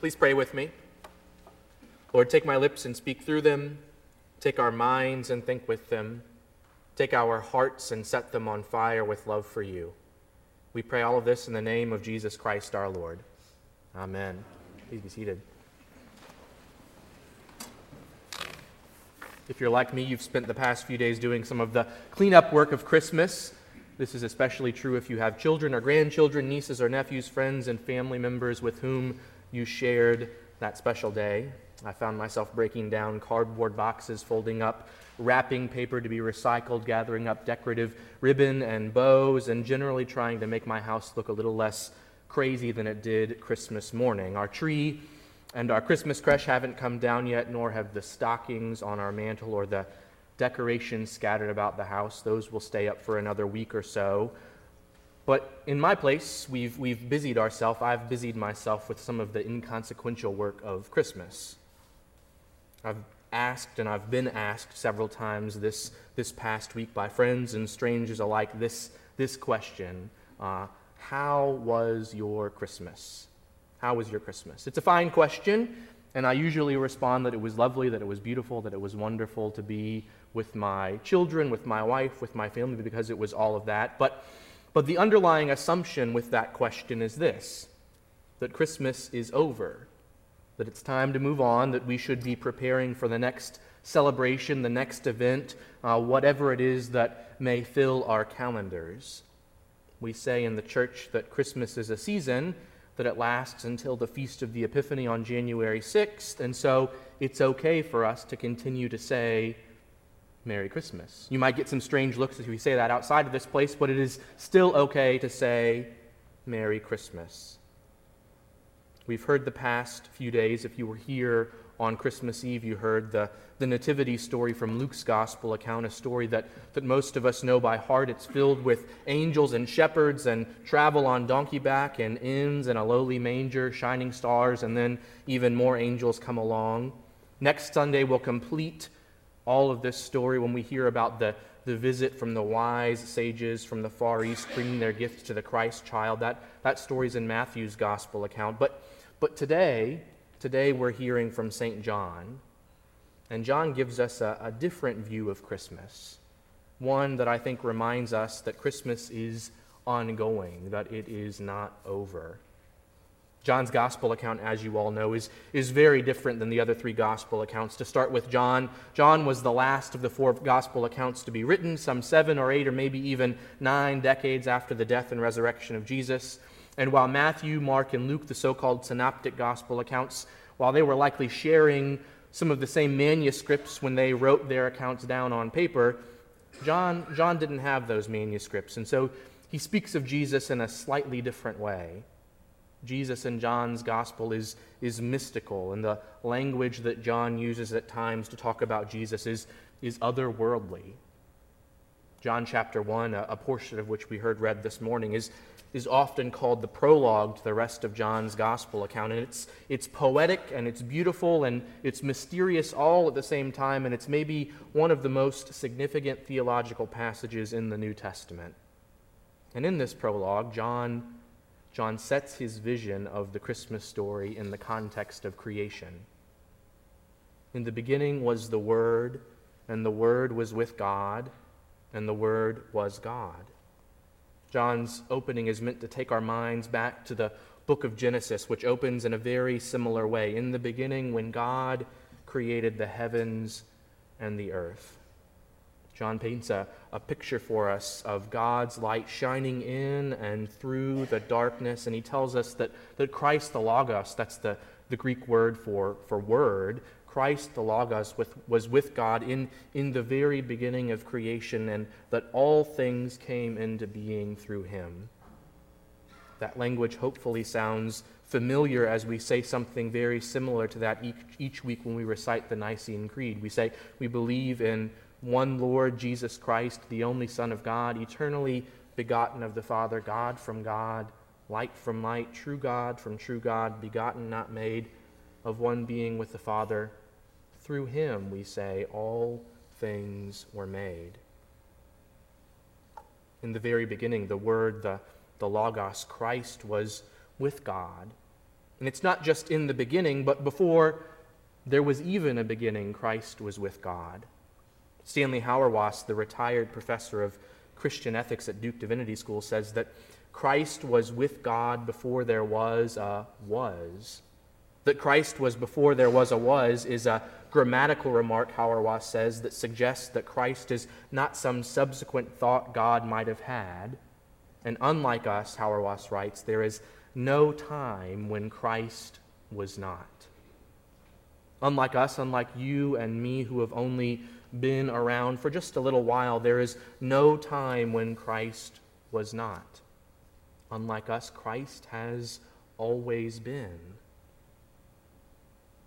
Please pray with me. Lord, take my lips and speak through them. Take our minds and think with them. Take our hearts and set them on fire with love for you. We pray all of this in the name of Jesus Christ our Lord. Amen. Please be seated. If you're like me, you've spent the past few days doing some of the cleanup work of Christmas. This is especially true if you have children or grandchildren, nieces or nephews, friends and family members with whom you shared that special day. I found myself breaking down cardboard boxes, folding up wrapping paper to be recycled, gathering up decorative ribbon and bows, and generally trying to make my house look a little less crazy than it did Christmas morning. Our tree and our Christmas creche haven't come down yet, nor have the stockings on our mantle or the decorations scattered about the house. Those will stay up for another week or so. But in my place, we've, we've busied ourselves, I've busied myself with some of the inconsequential work of Christmas. I've asked, and I've been asked several times this, this past week by friends and strangers alike this, this question uh, How was your Christmas? How was your Christmas? It's a fine question, and I usually respond that it was lovely, that it was beautiful, that it was wonderful to be with my children, with my wife, with my family, because it was all of that. But but the underlying assumption with that question is this that Christmas is over, that it's time to move on, that we should be preparing for the next celebration, the next event, uh, whatever it is that may fill our calendars. We say in the church that Christmas is a season, that it lasts until the Feast of the Epiphany on January 6th, and so it's okay for us to continue to say, Merry Christmas. You might get some strange looks if we say that outside of this place, but it is still okay to say Merry Christmas. We've heard the past few days. If you were here on Christmas Eve, you heard the, the Nativity story from Luke's Gospel account, a story that, that most of us know by heart. It's filled with angels and shepherds and travel on donkey back and inns and a lowly manger, shining stars, and then even more angels come along. Next Sunday, we'll complete all of this story when we hear about the, the visit from the wise sages from the Far East bringing their gifts to the Christ child. That, that story's in Matthew's gospel account. But, but today, today we're hearing from St. John. And John gives us a, a different view of Christmas. One that I think reminds us that Christmas is ongoing, that it is not over. John's gospel account, as you all know, is, is very different than the other three gospel accounts. To start with John, John was the last of the four gospel accounts to be written, some seven or eight or maybe even nine decades after the death and resurrection of Jesus. And while Matthew, Mark, and Luke, the so called synoptic gospel accounts, while they were likely sharing some of the same manuscripts when they wrote their accounts down on paper, John, John didn't have those manuscripts. And so he speaks of Jesus in a slightly different way. Jesus in John's gospel is, is mystical, and the language that John uses at times to talk about Jesus is, is otherworldly. John chapter 1, a, a portion of which we heard read this morning, is, is often called the prologue to the rest of John's gospel account. And it's, it's poetic and it's beautiful and it's mysterious all at the same time, and it's maybe one of the most significant theological passages in the New Testament. And in this prologue, John John sets his vision of the Christmas story in the context of creation. In the beginning was the Word, and the Word was with God, and the Word was God. John's opening is meant to take our minds back to the book of Genesis, which opens in a very similar way. In the beginning, when God created the heavens and the earth. John paints a, a picture for us of God's light shining in and through the darkness, and he tells us that, that Christ the Logos, that's the, the Greek word for, for word, Christ the Logos with, was with God in, in the very beginning of creation, and that all things came into being through him. That language hopefully sounds familiar as we say something very similar to that each, each week when we recite the Nicene Creed. We say we believe in one Lord Jesus Christ, the only Son of God, eternally begotten of the Father, God from God, light from light, true God from true God, begotten, not made, of one being with the Father. Through him, we say, all things were made. In the very beginning, the Word, the, the Logos, Christ, was with God. And it's not just in the beginning, but before there was even a beginning, Christ was with God. Stanley Hauerwas, the retired professor of Christian ethics at Duke Divinity School, says that Christ was with God before there was a was. That Christ was before there was a was is a grammatical remark, Hauerwas says, that suggests that Christ is not some subsequent thought God might have had. And unlike us, Hauerwas writes, there is no time when Christ was not. Unlike us, unlike you and me who have only been around for just a little while, there is no time when Christ was not. Unlike us, Christ has always been.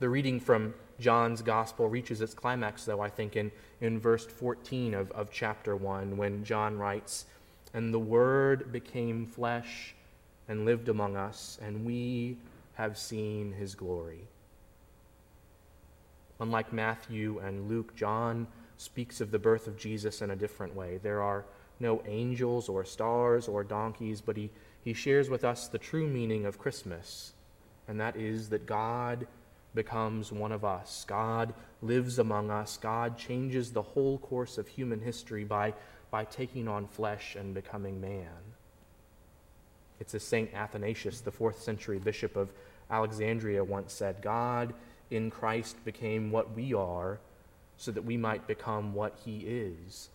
The reading from John's gospel reaches its climax, though, I think, in, in verse 14 of, of chapter 1, when John writes, And the Word became flesh and lived among us, and we have seen his glory. Unlike Matthew and Luke, John speaks of the birth of Jesus in a different way. There are no angels or stars or donkeys, but he, he shares with us the true meaning of Christmas, and that is that God becomes one of us. God lives among us. God changes the whole course of human history by, by taking on flesh and becoming man. It's as St. Athanasius, the fourth century bishop of Alexandria, once said God in Christ became what we are so that we might become what he is.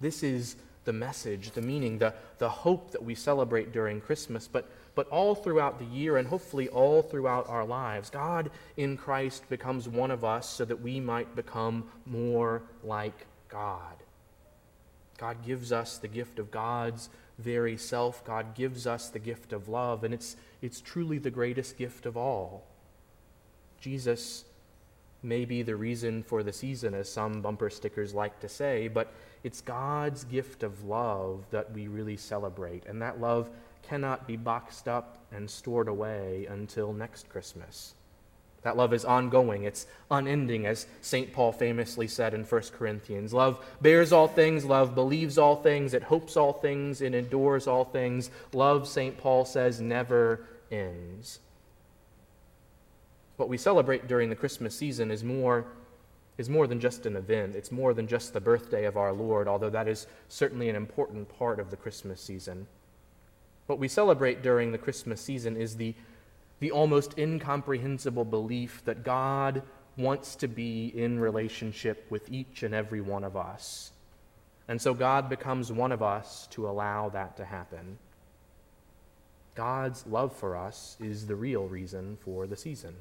This is the message, the meaning, the, the hope that we celebrate during Christmas, but, but all throughout the year and hopefully all throughout our lives. God in Christ becomes one of us so that we might become more like God. God gives us the gift of God's very self. God gives us the gift of love, and it's, it's truly the greatest gift of all. Jesus may be the reason for the season, as some bumper stickers like to say, but it's God's gift of love that we really celebrate, and that love cannot be boxed up and stored away until next Christmas. That love is ongoing, it's unending, as St. Paul famously said in 1 Corinthians. Love bears all things, love believes all things, it hopes all things, it endures all things. Love, St. Paul says, never ends. What we celebrate during the Christmas season is more, is more than just an event. It's more than just the birthday of our Lord, although that is certainly an important part of the Christmas season. What we celebrate during the Christmas season is the, the almost incomprehensible belief that God wants to be in relationship with each and every one of us. And so God becomes one of us to allow that to happen. God's love for us is the real reason for the season.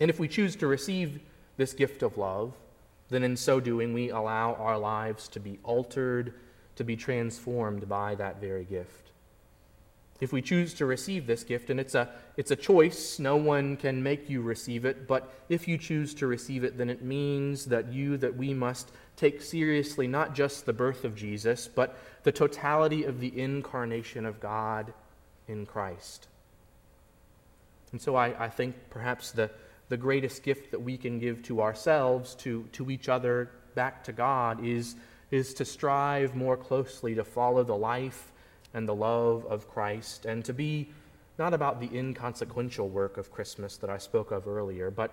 And if we choose to receive this gift of love, then in so doing, we allow our lives to be altered, to be transformed by that very gift. If we choose to receive this gift, and it's a, it's a choice, no one can make you receive it, but if you choose to receive it, then it means that you, that we must take seriously not just the birth of Jesus, but the totality of the incarnation of God in Christ. And so I, I think perhaps the, the greatest gift that we can give to ourselves, to, to each other, back to God, is, is to strive more closely to follow the life and the love of Christ and to be not about the inconsequential work of Christmas that I spoke of earlier, but,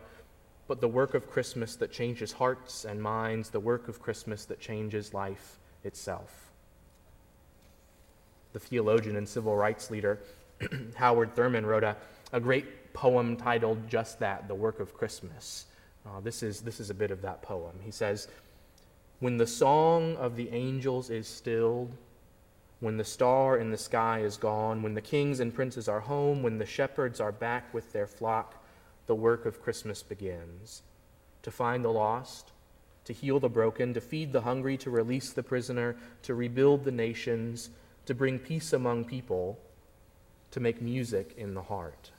but the work of Christmas that changes hearts and minds, the work of Christmas that changes life itself. The theologian and civil rights leader Howard Thurman wrote a, a great poem titled just that, The Work of Christmas. Uh, this, is, this is a bit of that poem. He says, When the song of the angels is stilled, when the star in the sky is gone, when the kings and princes are home, when the shepherds are back with their flock, the work of Christmas begins. To find the lost, to heal the broken, to feed the hungry, to release the prisoner, to rebuild the nations, to bring peace among people, to make music in the heart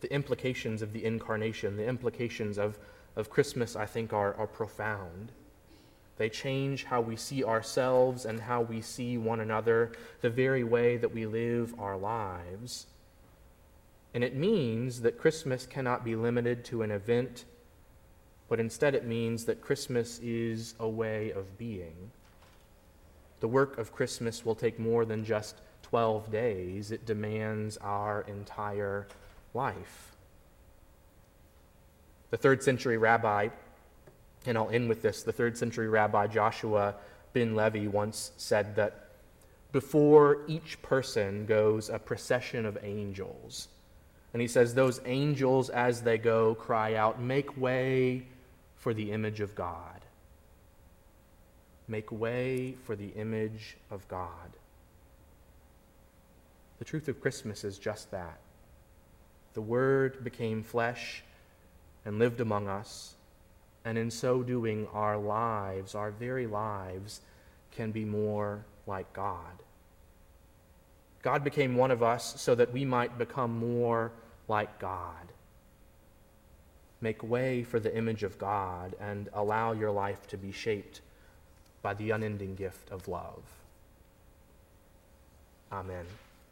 the implications of the incarnation, the implications of, of Christmas, I think, are, are profound. They change how we see ourselves and how we see one another, the very way that we live our lives. And it means that Christmas cannot be limited to an event, but instead it means that Christmas is a way of being. The work of Christmas will take more than just 12 days, it demands our entire life. The third century rabbi, and I'll end with this the third century rabbi Joshua ben Levi once said that before each person goes a procession of angels. And he says, Those angels, as they go, cry out, Make way for the image of God. Make way for the image of God. The truth of Christmas is just that. The Word became flesh and lived among us, and in so doing, our lives, our very lives, can be more like God. God became one of us so that we might become more like God. Make way for the image of God and allow your life to be shaped by the unending gift of love. Amen.